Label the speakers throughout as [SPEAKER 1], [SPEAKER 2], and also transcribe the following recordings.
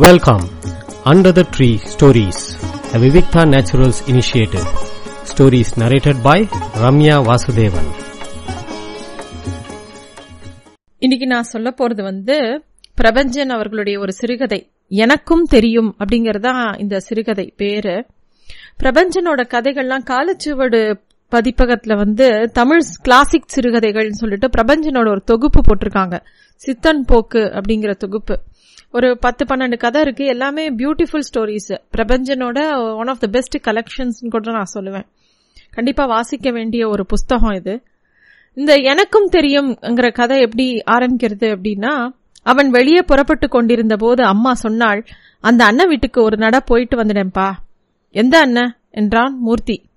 [SPEAKER 1] Welcome. Under the Tree Stories, a Vivikta Naturals initiative. Stories narrated by Ramya Vasudevan.
[SPEAKER 2] இன்னைக்கு நான் சொல்ல போறது வந்து பிரபஞ்சன் அவர்களுடைய ஒரு சிறுகதை எனக்கும் தெரியும் அப்படிங்கறதா இந்த சிறுகதை பேரு பிரபஞ்சனோட கதைகள்லாம் காலச்சுவடு பதிப்பகத்துல வந்து தமிழ் கிளாசிக் சிறுகதைகள்னு சொல்லிட்டு பிரபஞ்சனோட ஒரு தொகுப்பு போட்டிருக்காங்க. சித்தன் போக்கு அப்படிங்கிற தொகுப்பு. ஒரு பத்து பன்னெண்டு கதை இருக்கு. எல்லாமே beautiful stories பிரபஞ்சனோட one of the best collections கூட நான் சொல்லுவேன். கண்டிப்பா வாசிக்க வேண்டிய ஒரு புஸ்தகம் இது. இந்த எனக்கும் தெரியும்ங்கிற கதை எப்படி ஆரம்பிக்கிறது அப்படின்னா அவன் வெளியே புறப்பட்டு கொண்டிருந்த போது அம்மா சொன்னாள் அந்த அண்ணன் வீட்டுக்கு ஒரு நட போயிட்டு வந்துடேன்பா எந்த அண்ணன்? என்றான் மூர்த்தி.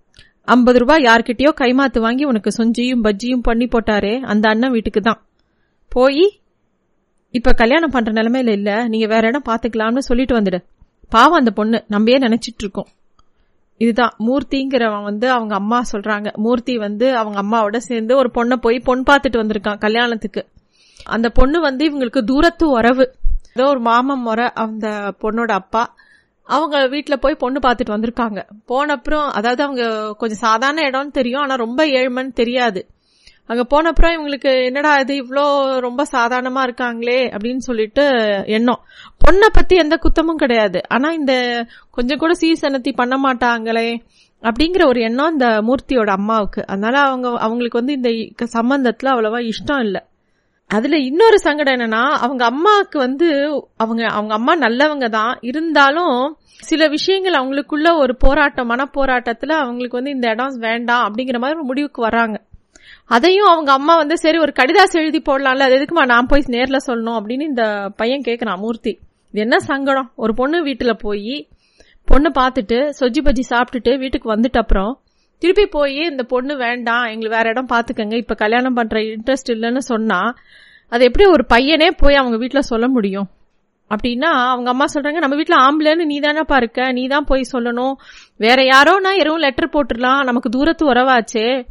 [SPEAKER 2] ஐம்பது ரூபாய் யார்கிட்டயோ கைமாத்து வாங்கி உனக்கு சொஞ்சியும் பஜ்ஜியும் பண்ணி போட்டாரே அந்த அண்ணன் வீட்டுக்கு தான் போய் இப்ப கல்யாணம் பண்ற நிலைமையில இல்ல நீங்க வேற இடம் பாத்துக்கலாம்னு சொல்லிட்டு வந்துடு. பாவம் அந்த பொண்ணு நம்பவே நினைச்சிட்டு இருக்கோம் இதுதான் மூர்த்திங்கிறவன் வந்து அவங்க அம்மா சொல்றாங்க. மூர்த்தி வந்து அவங்க அம்மாவோட சேர்ந்து ஒரு பொண்ணை போய் பொன் பார்த்துட்டு வந்திருக்கான் கல்யாணத்துக்கு. அந்த பொண்ணு வந்து இவங்களுக்கு தூரத்து உறவு. ஏதோ ஒரு மாமன் முறை அந்த பொண்ணோட அப்பா. அவங்க வீட்டில் போய் பொண்ணு பார்த்துட்டு வந்திருக்காங்க. போன அப்புறம் அதாவது அவங்க கொஞ்சம் சாதாரண இடம்னு தெரியும் ஆனால் ரொம்ப ஏழ்மைன்னு தெரியாது. அங்கே போன அப்புறம் இவங்களுக்கு என்னடா இது இவ்வளோ ரொம்ப சாதாரணமாக இருக்காங்களே அப்படின்னு சொல்லிட்டு எண்ணம். பொண்ணை பற்றி எந்த குத்தமும் கிடையாது. ஆனால் இந்த கொஞ்சம் கூட சீசனத்தி பண்ண மாட்டாங்களே அப்படிங்கிற ஒரு எண்ணம் இந்த மூர்த்தியோட அம்மாவுக்கு. அதனால அவங்க அவங்களுக்கு வந்து இந்த சம்பந்தத்தில் அவ்வளவா இஷ்டம் இல்லை. அதுல இன்னொரு சங்கடம் என்னன்னா அவங்க அம்மாவுக்கு வந்து அவங்க அவங்க அம்மா நல்லவங்க தான். இருந்தாலும் சில விஷயங்கள் அவங்களுக்குள்ள ஒரு போராட்டம் மனப்போராட்டத்துல அவங்களுக்கு வந்து இந்த இடம் வேண்டாம் அப்படிங்கிற மாதிரி ஒரு முடிவுக்கு வராங்க அதையும் அவங்க அம்மா வந்து சரி ஒரு கடிதாசு எழுதி போடலாம்ல அது எதுக்குமா நான் போய் நேர்ல சொல்லணும் அப்படின்னு இந்த பையன் கேட்குறான் மூர்த்தி. இது என்ன சங்கடம்? ஒரு பொண்ணு வீட்டுல போய் பொண்ணு பார்த்துட்டு சொஜ்ஜி பஜ்ஜி சாப்பிட்டுட்டு வீட்டுக்கு வந்துட்டு அப்புறம் திருப்பி போய் இந்த பொண்ணு வேண்டாம் எங்களுக்கு வேற இடம் பார்த்துக்கங்க இப்போ கல்யாணம் பண்ணுற இன்ட்ரெஸ்ட் இல்லைன்னு சொன்னால் அது எப்படி ஒரு பையனே போய் அவங்க வீட்டில் சொல்ல முடியும்? அப்படின்னா அவங்க அம்மா சொல்கிறாங்க நம்ம வீட்டில் ஆம்பளைன்னு நீ தானேப்பா இருக்க நீ தான் போய் சொல்லணும். வேற யாரோனா எதுவும் லெட்டர் போட்டுடலாம் நமக்கு தூரத்து உறவாச்சே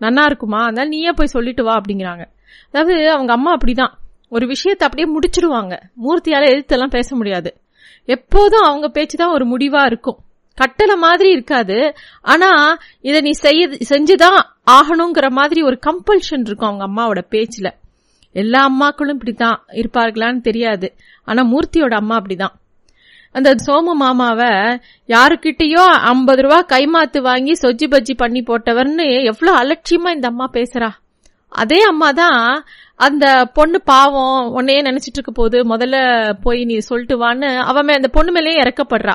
[SPEAKER 2] நன்னா இருக்குமா? அதனால நீயே போய் சொல்லிட்டு வா அப்படிங்கிறாங்க. அதாவது அவங்க அம்மா அப்படிதான். ஒரு விஷயத்தை அப்படியே முடிச்சிடுவாங்க. மூர்த்தியால எழுத்தெல்லாம் பேச முடியாது. எப்போதும் அவங்க பேச்சு தான் ஒரு முடிவா இருக்கும். கட்டளை மாதிரி இருக்காது. ஆனா இதை நீ செய்ய செஞ்சுதான் ஆகணுங்கிற மாதிரி ஒரு கம்பல்ஷன் இருக்கும் அவங்க அம்மாவோட பேச்சுல. எல்லா அம்மாக்களும் இப்படித்தான் இருப்பார்களான்னு தெரியாது. ஆனா மூர்த்தியோட அம்மா அப்படிதான். அந்த சோம மாமாவை யாருக்கிட்டயோ ஐம்பது ரூபா கைமாத்து வாங்கி சொஜ்ஜி பஜ்ஜி பண்ணி போட்டவர்னு எவ்வளவு அலட்சியமா இந்த அம்மா பேசுறா. அதே அம்மா தான் அந்த பொண்ணு பாவம் உன்னையே நினைச்சிட்டு இருக்க போது முதல்ல போய் நீ சொல்லிட்டு வான்னு அவன் அந்த பொண்ணு மேலேயே இறக்கப்படுறா.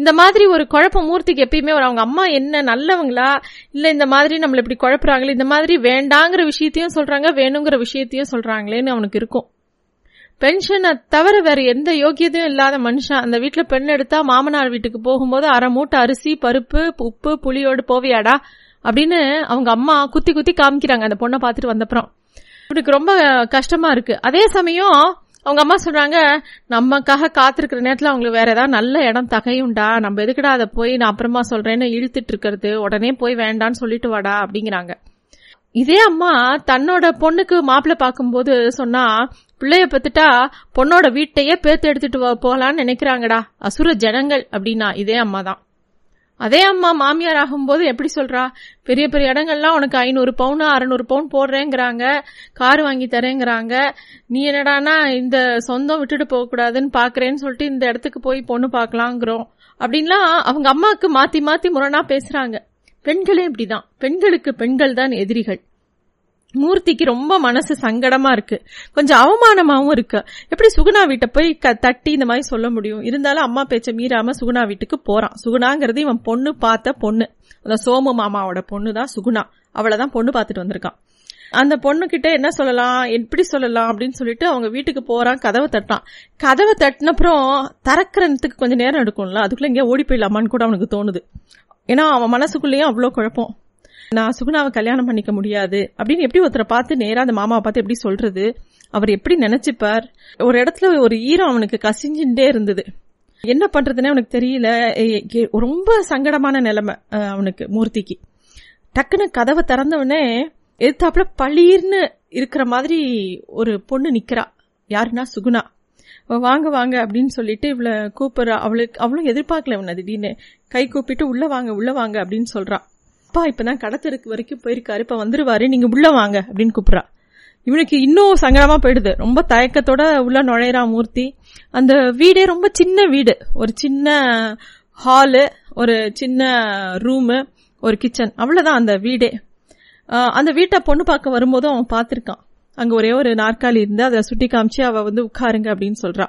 [SPEAKER 2] இந்த மாதிரி ஒரு குழப்ப மூர்த்திக்கு எப்பயுமே ஒரு அவங்க அம்மா என்ன நல்லவங்களா? இல்ல இந்த மாதிரி நம்மள இப்படி குழப்புறாங்களே இந்த மாதிரி வேண்டாங்கிற விஷயத்தையும் சொல்றாங்க வேணுங்கிற விஷயத்தையும் சொல்றாங்களேன்னு அவனுக்கு இருக்கும். பென்ஷனை தவிர வேற எந்த யோகியதையும் இல்லாத மனுஷன் அந்த வீட்டுல பெண் எடுத்தா மாமனார் வீட்டுக்கு போகும்போது அரை மூட்டை அரிசி பருப்பு உப்பு புளியோடு போவியாடா? அப்படின்னு அவங்க அம்மா குத்தி குத்தி காமிக்கிறாங்க. அந்த பொண்ணை பார்த்துட்டு வந்தப்புறம் இவனுக்கு ரொம்ப கஷ்டமா இருக்கு. அதே சமயம் அவங்க அம்மா சொல்றாங்க நமக்காக காத்திருக்கிற நேரத்தில் அவங்களுக்கு வேற ஏதாவது நல்ல இடம் தகையுண்டா நம்ம எதுக்குடா அதை போய் நான் அப்புறமா சொல்றேன்னு இழுத்துட்டு இருக்கிறது. உடனே போய் வேண்டான்னு சொல்லிட்டு வாடா அப்படிங்கிறாங்க. இதே அம்மா தன்னோட பொண்ணுக்கு மாப்பிள்ள பார்க்கும்போது சொன்னா பிள்ளைய பத்துட்டா பொண்ணோட வீட்டையே பேத்து எடுத்துட்டு போகலான்னு நினைக்கிறாங்கடா. அசுர ஜனங்கள் அப்படின்னா இதே அம்மா தான். அதே அம்மா மாமியார் ஆகும்போது எப்படி சொல்றா? பெரிய பெரிய இடங்கள்லாம் உனக்கு ஐநூறு பவுன் அறநூறு பவுன் போடுறேங்கிறாங்க. கார் வாங்கி தரேங்கிறாங்க. நீ என்னடானா இந்த சொந்தம் விட்டுட்டு போக கூடாதுன்னு பாக்குறேன்னு சொல்லிட்டு இந்த இடத்துக்கு போய் பொண்ணு பார்க்கலாங்கிறோம். அப்படின்லாம் அவங்க அம்மாவுக்கு மாத்தி மாத்தி முரணா பேசுறாங்க. பெண்களே இப்படிதான். பெண்களுக்கு பெண்கள் தான் எதிரிகள். மூர்த்திக்கு ரொம்ப மனசு சங்கடமா இருக்கு. கொஞ்சம் அவமானமாவும் இருக்கு. எப்படி சுகுணா வீட்டை போய் க தட்டி இந்த மாதிரி சொல்ல முடியும்? இருந்தாலும் அம்மா பேச்ச மீறாம சுகுணா வீட்டுக்கு போறான். சுகுணாங்கிறது இவன் பொண்ணு பார்த்த பொண்ணு. அந்த சோமு மாமாவோட பொண்ணு தான் சுகுணா. அவளைதான் பொண்ணு பார்த்துட்டு வந்திருக்கான். அந்த பொண்ணுகிட்ட என்ன சொல்லலாம்? எப்படி சொல்லலாம்? அப்படின்னு சொல்லிட்டு அவங்க வீட்டுக்கு போறான் கதவை தட்டான். கதவை தட்டினப்புறம் தரக்கிறதுக்கு கொஞ்சம் நேரம் எடுக்கும்ல. அதுக்குள்ள எங்கேயா ஓடி போயிடலாமான்னு கூட அவனுக்கு தோணுது. ஏன்னா அவன் மனசுக்குள்ளேயும் அவ்வளோ குழப்பம். நான் சுகுணாவை கல்யாணம் பண்ணிக்க முடியாது அப்படின்னு எப்படி ஒருத்தரை பார்த்து நேரா அந்த மாமாவை பார்த்து எப்படி சொல்றது? அவர் எப்படி நினைச்சுப்பார்? ஒரு இடத்துல ஒரு ஈரம் அவனுக்கு கசிஞ்சுட்டே இருந்தது. என்ன பண்றதுன்னே அவனுக்கு தெரியல. ரொம்ப சங்கடமான நிலைமை அவனுக்கு மூர்த்திக்கு. டக்குன்னு கதவை திறந்தவொடனே எதிர்த்தாப்புல பளீர்னு இருக்கிற மாதிரி ஒரு பொண்ணு நிக்கிறா. யாருன்னா சுகுணா. வாங்க வாங்க அப்படின்னு சொல்லிட்டு இவளை கூப்பிடுறா. அவளுக்கு அவளும் எதிர்பார்க்கல இவனை திடீர்னு. கை கூப்பிட்டு உள்ள வாங்க உள்ள வாங்க அப்படின்னு சொல்றான் அப்பா இப்பதான் கடத்தருக்கு வரைக்கும் போயிருக்காரு இப்ப வந்துருவாரு நீங்க உள்ள வாங்க அப்படின்னு கூப்பிடுறா. இவனுக்கு இன்னும் சங்கடமா போயிடுது. ரொம்ப தயக்கத்தோட உள்ள நுழையிறா மூர்த்தி. அந்த வீடே ரொம்ப சின்ன வீடு. ஒரு சின்ன ஹாலு ஒரு சின்ன ரூமு ஒரு கிச்சன் அவ்வளவுதான் அந்த வீடே. அந்த வீட்டை பொண்ணு பார்க்க வரும்போதும் அவன் பார்த்துருக்கான். அங்க ஒரே ஒரு நாற்காலி இருந்து அதை சுட்டி காமிச்சு அவ வந்து உட்காருங்க அப்படின்னு சொல்றா.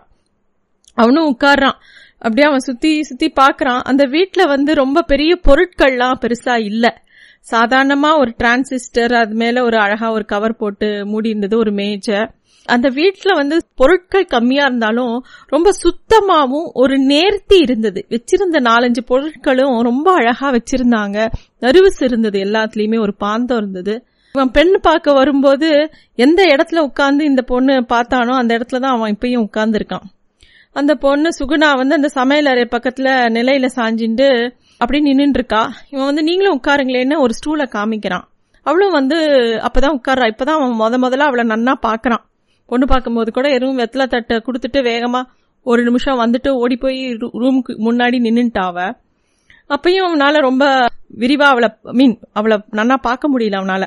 [SPEAKER 2] அவனும் உட்கார்றான். அப்படியே அவன் சுத்தி சுத்தி பாக்குறான் அந்த வீட்டுல வந்து ரொம்ப பெரிய பொருட்கள்லாம் பெருசா இல்ல. சாதாரணமா ஒரு டிரான்சிஸ்டர் அது மேல ஒரு அழகா ஒரு கவர் போட்டு மூடி இருந்தது ஒரு மேஜை அந்த வீட்டுல வந்து பொருட்கள் கம்மியா இருந்தாலும் ரொம்ப சுத்தமாவும் ஒரு நேர்த்தி இருந்தது. வச்சிருந்த நாலஞ்சு பொருட்களும் ரொம்ப அழகா வச்சிருந்தாங்க. நறுவிசு இருந்தது எல்லாத்துலயுமே ஒரு பாந்தம் இருந்தது. இவன் பெண் பார்க்க வரும்போது எந்த இடத்துல உட்காந்து இந்த பொண்ணு பார்த்தானோ அந்த இடத்துல தான் அவன் இப்பயும் உட்கார்ந்து இருக்கான் அந்த பொண்ணு சுகுணா வந்து அந்த சமையல் அறை பக்கத்துல நிலையில சாஞ்சிண்டு அப்படியே நின்றுட்டு இருக்கா இவன் வந்து நீங்களும் உட்காருங்களேன்னு ஒரு ஸ்டூலை காமிக்கிறான். அவளும் வந்து அப்பதான் உட்கார்றா. இப்பதான் அவன் முத முதல்ல அவளை நன்னா பாக்குறான். பொண்ணு பார்க்கும்போது கூட எதுவும் வெத்தலை தட்டை கொடுத்துட்டு வேகமா ஒரு நிமிஷம் வந்துட்டு ஓடி போய் ரூமுக்கு முன்னாடி நின்னுட்டா அப்பயும் அவனால ரொம்ப விரிவா அவளை மீன் அவளை நன்னா பார்க்க முடியல அவனால.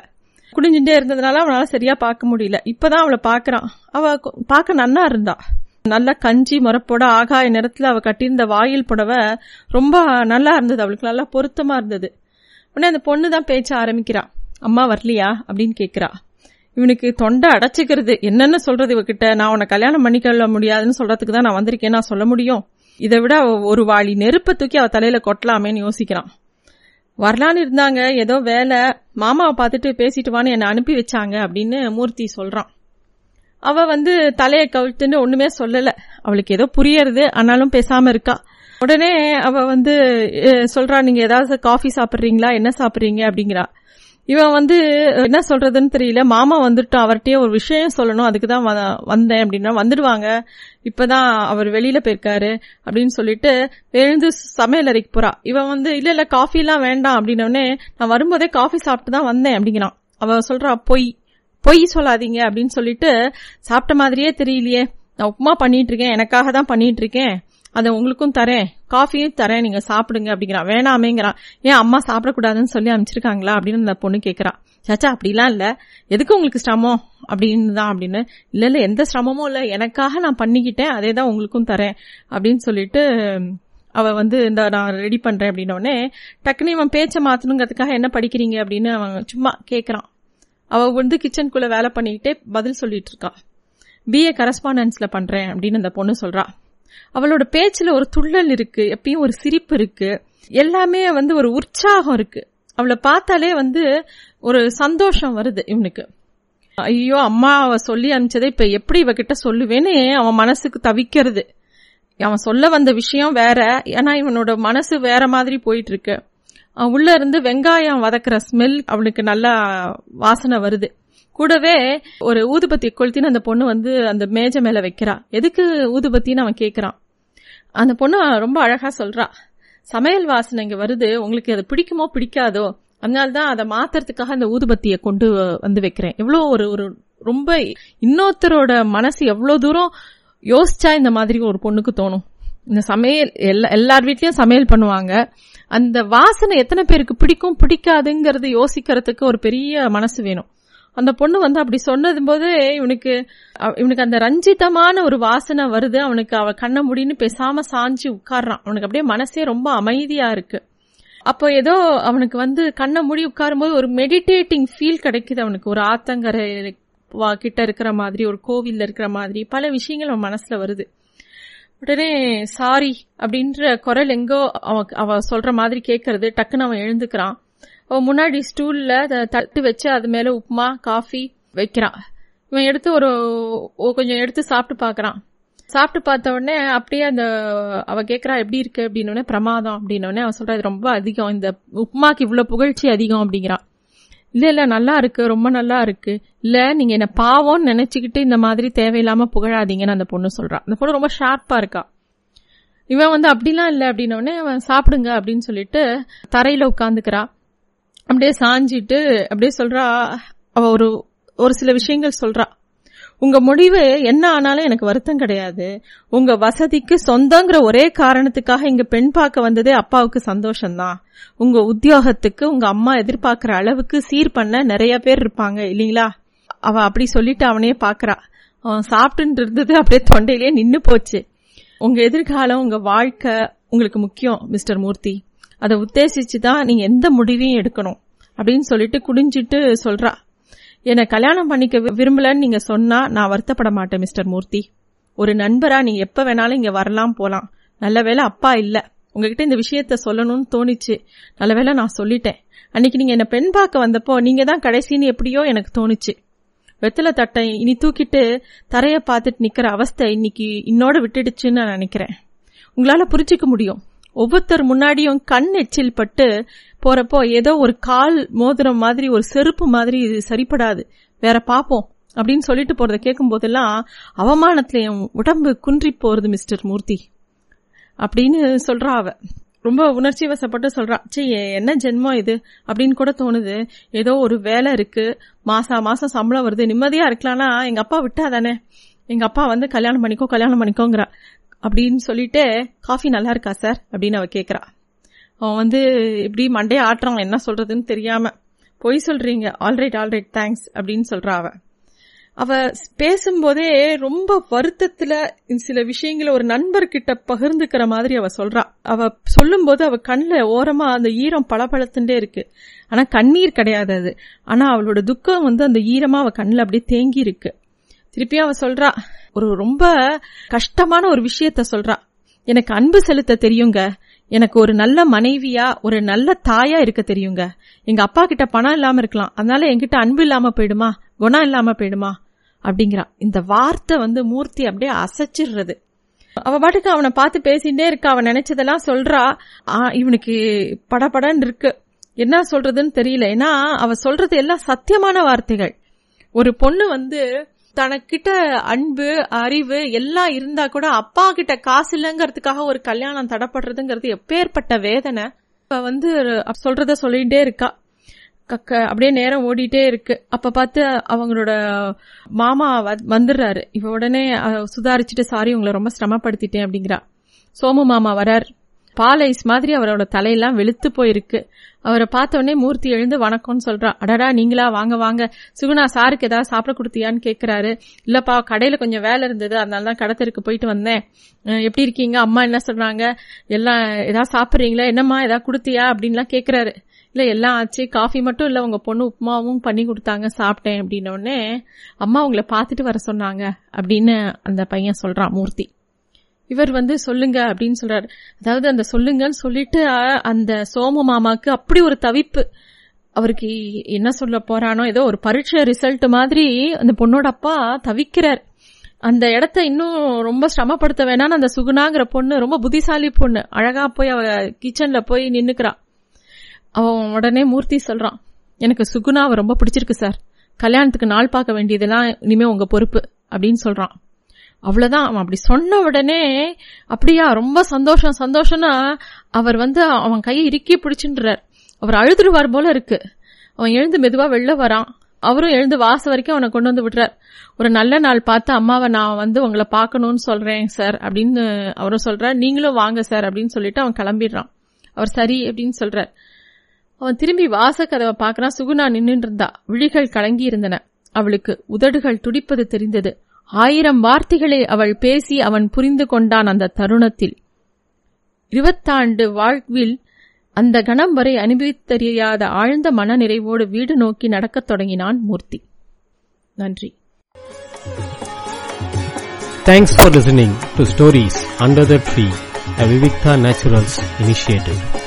[SPEAKER 2] குடிஞ்சுட்டே இருந்ததுனால அவனால சரியா பார்க்க முடியல. இப்பதான் அவளை பாக்குறான். அவ பார்க்க நன்னா இருந்தா. நல்ல கஞ்சி முறப்போட ஆகாய நிறத்துல அவ கட்டியிருந்த வாயில் புடவை ரொம்ப நல்லா இருந்தது அவளுக்கு. நல்லா பொருத்தமா இருந்தது. உடனே அந்த பொண்ணு தான் பேச்ச ஆரம்பிக்கிறா. அம்மா வரலையா? அப்படின்னு கேக்குறா. இவனுக்கு தொண்டை அடைச்சிக்கிறது. என்னென்ன சொல்றது இவகிட்ட? நான் உன்னை கல்யாணம் பண்ணிக்கொள்ள முடியாதுன்னு சொல்றதுக்கு தான் நான் வந்திருக்கேன். நான் சொல்ல முடியும். இதை விட ஒரு வாளி நெருப்பை தூக்கி அவ தலையில கொட்டலாமேன்னு யோசிக்கிறான். வரலான்னு இருந்தாங்க. ஏதோ வேலை. மாமாவை பார்த்துட்டு பேசிட்டு வான்னு என்னை அனுப்பி வச்சாங்க அப்படின்னு மூர்த்தி சொல்றான். அவ வந்து தலையை கவிழ்த்துன்னு ஒண்ணுமே சொல்லல. அவளுக்கு ஏதோ புரியறது ஆனாலும் பேசாம இருக்கா. உடனே அவ வந்து சொல்றா நீங்க ஏதாவது காஃபி சாப்பிட்றீங்களா? என்ன சாப்பிட்றீங்க? அப்படிங்கிறா. இவன் வந்து என்ன சொல்றதுன்னு தெரியல. மாமா வந்துட்டு அவர்கிட்டயே ஒரு விஷயம் சொல்லணும். அதுக்கு தான் வந்தேன் அப்படின்னா வந்துடுவாங்க. இப்பதான் அவர் வெளியில போயிருக்காரு. அப்படின்னு சொல்லிட்டு எழுந்து சமையல் அறைக்கு போறா. இவன் வந்து இல்ல இல்ல காஃபி எல்லாம் வேண்டாம். அப்படின்னோடனே நான் வரும்போதே காஃபி சாப்பிட்டு தான் வந்தேன். அப்படிங்கிறான். அவ சொல்றா பொய். பொய் சொல்லாதீங்க அப்படின்னு சொல்லிட்டு சாப்பிட்ட மாதிரியே தெரியலையே. நான் உப்புமா பண்ணிட்டு இருக்கேன். எனக்காக தான் பண்ணிட்டு இருக்கேன். அதை உங்களுக்கும் தரேன். காஃபியும் தரேன். நீங்க சாப்பிடுங்க அப்படிங்கிறான் வேணாமேங்கிறான். ஏன் அம்மா சாப்பிடக்கூடாதுன்னு சொல்லி அமைச்சிருக்காங்களா அப்படின்னு அந்த பொண்ணு கேட்கறான் சாச்சா அப்படிலாம் இல்லை. எதுக்கு உங்களுக்கு சிரமம்? அப்படின்னு தான் அப்படின்னு. இல்லை இல்லை எந்த சிரமமும் இல்லை. எனக்காக நான் பண்ணிக்கிட்டேன். அதே தான் உங்களுக்கும் தரேன். அப்படின்னு சொல்லிட்டு அவள் வந்து இந்த நான் ரெடி பண்ணுறேன் அப்படின்னோடனே டக்குனு இவன் பேச்சை மாற்றணுங்கிறதுக்காக என்ன படிக்கிறீங்க அப்படின்னு அவன் சும்மா கேட்குறான் அவ வந்து கிச்சனுக்குள்ள வேலை பண்ணிக்கிட்டே பதில் சொல்லிட்டு இருக்கா பிஏ கரஸ்பாண்டன்ஸ்ல பண்றேன் அப்படின்னு அந்த பொண்ணு சொல்றா. அவளோட பேச்சுல ஒரு துள்ளல் இருக்கு எப்பயும் ஒரு சிரிப்பு இருக்கு. எல்லாமே வந்து ஒரு உற்சாகம் இருக்கு. அவளை பார்த்தாலே வந்து ஒரு சந்தோஷம் வருது இவனுக்கு. ஐயோ அம்மா அவ சொல்லி அனுப்பிச்சதை இப்ப எப்படி இவகிட்ட சொல்லுவேன்னு அவன் மனசுக்கு தவிக்கிறது. அவன் சொல்ல வந்த விஷயம் வேற. ஏன்னா இவனோட மனசு வேற மாதிரி போயிட்டு இருக்கு. உள்ள இருந்து வெங்காயம் வதக்குற ஸ்மெல் அவளுக்கு நல்லா வாசனை வருது. கூடவே ஒரு ஊதுபத்தி கொளுத்தின்னு அந்த பொண்ணு வந்து அந்த மேஜை மேல வைக்கிறா. எதுக்கு ஊதுபத்தின்னு அவன் கேக்குறான். அந்த பொண்ணு ரொம்ப அழகா சொல்றா. சமையல் வாசனை இங்க வருது. உங்களுக்கு அது பிடிக்குமோ பிடிக்காதோ அதனால்தான் அதை மாத்துறதுக்காக அந்த ஊதுபத்தியை கொண்டு வந்து வைக்கிறேன். எவ்வளோ ஒரு ஒரு ரொம்ப இன்னொருத்தரோட மனசு எவ்வளோ தூரம் யோசிச்சா இந்த மாதிரி ஒரு பொண்ணுக்கு தோணும். இந்த சமையல் எல்லா எல்லார் வீட்லயும் சமையல் பண்ணுவாங்க. அந்த வாசனை எத்தனை பேருக்கு பிடிக்கும் பிடிக்காதுங்கிறது யோசிக்கிறதுக்கு ஒரு பெரிய மனசு வேணும். அந்த பொண்ணு வந்து அப்படி சொன்னது போது இவனுக்கு அவ- இவனுக்கு அந்த ரஞ்சிதமான ஒரு வாசனை வருது. அவனுக்கு அவ கண்ண முடின்னு பேசாம சாஞ்சு உட்கார்றான். அவனுக்கு அப்படியே மனசே ரொம்ப அமைதியா இருக்கு. அப்போ ஏதோ அவனுக்கு வந்து கண்ணை மூடி உட்காரும்போது ஒரு மெடிடேட்டிங் ஃபீல் கிடைக்குது அவனுக்கு. ஒரு ஆத்தங்கரை வா- கிட்ட இருக்கிற மாதிரி ஒரு கோவில்ல இருக்கிற மாதிரி பல விஷயங்கள் அவன் மனசுல வருது. உடனே சாரி அப்படின்ற குரல் எங்கோ அவ அவ சொல்ற மாதிரி கேட்கறது டக்குன்னு அவன் எழுந்துக்கிறான். அவன் முன்னாடி ஸ்டூல்ல அத தட்டு வச்சு அது மேல உப்புமா காஃபி வைக்கிறான் இவன் எடுத்து ஒரு கொஞ்சம் எடுத்து சாப்பிட்டு பாக்குறான். சாப்பிட்டு பார்த்த உடனே அப்படியே அந்த அவ கேட்கறா எப்படி இருக்கு? அப்படின்னு பிரமாதம் அப்படின்னு அவன் சொல்றா ரொம்ப அதிகம். இந்த உப்புமாக்கு இவ்வளவு புகழ்ச்சி அதிகம் அப்படிங்கிறான் இல்லை இல்லை நல்லா இருக்கு ரொம்ப நல்லா இருக்கு. இல்லை நீங்கள் என்னை பாவம்னு நினச்சிக்கிட்டு இந்த மாதிரி தேவையில்லாமல் புகழாதீங்கன்னு அந்த பொண்ணு சொல்கிறான் அந்த பொண்ணு ரொம்ப ஷார்ப்பாக இருக்கா. இவன் வந்து அப்படிலாம் இல்லை அப்படின்னோடனே அவன் சாப்பிடுங்க அப்படின்னு சொல்லிட்டு தரையில் உட்காந்துக்கிறா அப்படியே சாஞ்சிட்டு அப்படியே சொல்கிறா அவள் ஒரு ஒரு சில விஷயங்கள் சொல்றா. உங்க முடிவு என்ன ஆனாலும் எனக்கு வருத்தம் கிடையாது. உங்க வசதிக்கு சொந்தங்கிற ஒரே காரணத்துக்காக இங்க பெண் பார்க்க வந்ததே அப்பாவுக்கு சந்தோஷம்தான். உங்க உத்தியோகத்துக்கு உங்க அம்மா எதிர்பார்க்கிற அளவுக்கு சீர் பண்ண நிறைய பேர் இருப்பாங்க இல்லீங்களா? அவ அப்படி சொல்லிட்டு அவனையே பாக்குறா அவன் சாப்பிட்டு இருந்தது அப்படியே தொண்டையிலேயே நின்னு போச்சு. உங்க எதிர்காலம் உங்க வாழ்க்கை உங்களுக்கு முக்கியம் மிஸ்டர் மூர்த்தி. அதை உத்தேசிச்சு தான் நீங்க எந்த முடிவையும் எடுக்கணும் அப்படின்னு சொல்லிட்டு குடிஞ்சிட்டு சொல்றா. என்னை கல்யாணம் பண்ணிக்க வி- விரும்பலன்னு நீங்க சொன்னா நான் வருத்தப்பட மாட்டேன் மிஸ்டர் மூர்த்தி. ஒரு நண்பரா நீங்க எப்ப வேணாலும் இங்க வரலாம் போலாம். நல்ல வேளை அப்பா இல்ல. உங்ககிட்ட இந்த விஷயத்த சொல்லணும்னு தோணுச்சு. நல்ல வேளை நான் சொல்லிட்டேன். அன்னைக்கு நீங்க என்ன பெண் பார்க்க வந்தப்போ நீங்க தான் கடைசின்னு எப்படியோ எனக்கு தோணுச்சு. வெத்தலை தட்டை இனி தூக்கிட்டு தரைய பார்த்துட்டு நிக்கிற அவஸ்தை இன்னைக்கு இன்னோட விட்டுடுச்சுன்னு நான் நினைக்கிறேன். உங்களால புரிஞ்சிக்க முடியும். ஒவ்வொருத்தர் முன்னாடியும் கண் எச்சில் பட்டு போறப்போ ஏதோ ஒரு கால் மோதிரம் மாதிரி ஒரு செருப்பு மாதிரி இது சரிப்படாது. வேற பாப்போம் அப்படின்னு சொல்லிட்டு போறத கேட்கும் போதெல்லாம் அவமானத்துல என் உடம்பு குன்றி போறது மிஸ்டர் மூர்த்தி அப்படின்னு சொல்றா அவ. ரொம்ப உணர்ச்சி வசப்பட்டு சொல்றா சே என்ன ஜென்மம் இது? அப்படின்னு கூட தோணுது. ஏதோ ஒரு வேலை இருக்கு. மாசா மாசம் சம்பளம் வருது. நிம்மதியா இருக்கலாம்னா எங்க அப்பா விட்டா தானே எங்க அப்பா வந்து கல்யாணம் பண்ணிக்கோ கல்யாணம் பண்ணிக்கோங்கிறா. அப்படின்னு சொல்லிட்டு காஃபி நல்லா இருக்கா சார்? அப்படின்னு அவ கேட்குறா அவன் வந்து இப்படி மண்டே ஆட்டுறான் என்ன சொல்றதுன்னு தெரியாம. பொய் சொல்றீங்க. ஆல்ரைட் ஆல்ரைட் தேங்க்ஸ் அப்படின்னு சொல்றா அவ. அவ பேசும்போதே ரொம்ப வருத்தத்துல சில விஷயங்களை ஒரு நண்பர்கிட்ட பகிர்ந்துக்கிற மாதிரி அவ சொல்றா. அவ சொல்லும்போது அவ கண்ணில் ஓரமா அந்த ஈரம் பளபளத்துட்டே இருக்கு. ஆனா கண்ணீர் கிடையாது அது. ஆனா அவளோட துக்கம் வந்து அந்த ஈரமா அவ கண்ணில் அப்படியே தேங்கி இருக்கு. திருப்பியும் அவ சொல்றா ஒரு ரொம்ப கஷ்டமான ஒரு விஷயத்த சொல்றா. எனக்கு அன்பு செலுத்த தெரியுங்க. எனக்கு ஒரு நல்ல மனைவியா ஒரு நல்ல தாயா இருக்க தெரியுங்க. எங்க அப்பா கிட்ட பணம் இல்லாம இருக்கலாம். அதனால என்கிட்ட அன்பு இல்லாம போயிடுமா? குணம் இல்லாம போயிடுமா? அப்படிங்கிறா. இந்த வார்த்தை வந்து மூர்த்தி அப்படியே அசைச்சிடுறது. அவ பாட்டுக்கு அவனை பார்த்து பேசிட்டே இருக்கா. அவன் நினைச்சதெல்லாம் சொல்றா. ஆ, இவனுக்கு படபடன்னு இருக்கு. என்ன சொல்றதுன்னு தெரியல. ஏன்னா அவ சொல்றது எல்லாம் சத்தியமான வார்த்தைகள். ஒரு பொண்ணு வந்து தனக்கிட்ட அன்பு அறிவு எல்லாம் இருந்தா கூட அப்பா கிட்ட காசு இல்லைங்கிறதுக்காக ஒரு கல்யாணம் தடப்படுறதுங்கிறது எப்பேற்பட்ட வேதனை. இப்ப வந்து சொல்றத சொல்லிட்டே இருக்கா. கக்க அப்படியே நேரம் ஓடிட்டே இருக்கு. அப்ப பார்த்து அவங்களோட மாமா வந்துடுறாரு. இவ உடனே சுதாரிச்சுட்டு சாரி உங்களை ரொம்ப சிரமப்படுத்திட்டேன் அப்படிங்கிறா. சோமு மாமா வரார். பாலைஸ் மாதிரி அவரோட தலையெல்லாம் வெளுத்து போயிருக்கு. அவரை பார்த்த உடனே மூர்த்தி எழுந்து வணக்கம்னு சொல்றா. அடடா நீங்களா? வாங்க வாங்க. சுகுணா சாருக்கு ஏதாவது சாப்பிட கொடுத்தியான்னு கேட்குறாரு இல்லப்பா கடையில கொஞ்சம் வேலை இருந்தது. அதனால தான் கடத்தருக்கு போயிட்டு வந்தேன். எப்படி இருக்கீங்க? அம்மா என்ன சொல்றாங்க? எல்லாம் ஏதாவது சாப்பிட்றீங்களா? என்னம்மா? ஏதாவது கொடுத்தியா? அப்படின்லாம் கேட்குறாரு இல்லை எல்லாம் ஆச்சு. காஃபி மட்டும் இல்லை உங்கள் பொண்ணு உப்புமாவும் பண்ணி கொடுத்தாங்க. சாப்பிட்டேன். அப்படின்னோடனே அம்மா உங்களை பார்த்துட்டு வர சொன்னாங்க. அப்படின்னு அந்த பையன் சொல்கிறான் மூர்த்தி. இவர் வந்து சொல்லுங்க அப்படின்னு சொல்றாரு. அதாவது அந்த சொல்லுங்கன்னு சொல்லிட்டு அந்த சோம மாமாக்கு அப்படி ஒரு தவிப்பு. அவருக்கு என்ன சொல்ல போறானோ ஏதோ ஒரு பரீட்சை ரிசல்ட் மாதிரி அந்த பொண்ணோட அப்பா தவிக்கிறார். அந்த இடத்த இன்னும் ரொம்ப சிரமப்படுத்த வேணாம்னு அந்த சுகுணாங்கிற பொண்ணு ரொம்ப புத்திசாலி பொண்ணு அழகா போய் அவ கிச்சன்ல போய் நின்னுக்கிறா. அவன் உடனே மூர்த்தி சொல்றான் எனக்கு சுகுணாவை ரொம்ப பிடிச்சிருக்கு சார். கல்யாணத்துக்கு நாள் பார்க்க வேண்டியதெல்லாம் இனிமே உங்க பொறுப்பு அப்படின்னு சொல்றான். அவ்வளவுதான். அவன் அப்படி சொன்ன உடனே அப்படியா ரொம்ப சந்தோஷம் சந்தோஷம்னா அவர் வந்து அவன் கையை இறுக்கி பிடிச்சுன்றார். அவர் அழுதுருவார் போல இருக்கு. அவன் எழுந்து மெதுவா வெளில வரான். அவரும் எழுந்து வாச வரைக்கும் அவனை கொண்டு வந்து விடுறார். ஒரு நல்ல நாள் பார்த்து அம்மாவை நான் வந்து உங்களை பார்க்கணும்னு சொல்றேன் சார் அப்படின்னு அவரும் சொல்றார். நீங்களும் வாங்க சார் அப்படின்னு சொல்லிட்டு அவன் கிளம்பிடுறான். அவர் சரி அப்படின்னு சொல்றார். அவன் திரும்பி வாசக்கதவை பார்க்கறான். சுகுணா நின்றுட்டு இருந்தா. விழிகள் கலங்கி இருந்தன. அவளுக்கு உதடுகள் துடிப்பது தெரிந்தது. ஆயிரம் வார்த்தைகளை அவள் பேசி அவன் புரிந்து கொண்டான் அந்த தருணத்தில். இருபத்தாண்டு வாழ்வில் அந்த கணம் வரை அனுபவித்தறியாத ஆழ்ந்த மன நிறைவோடு வீடு நோக்கி நடக்கத் தொடங்கினான் மூர்த்தி. நன்றி.
[SPEAKER 1] Thanks for listening to stories under the tree a Vivikta Naturals initiative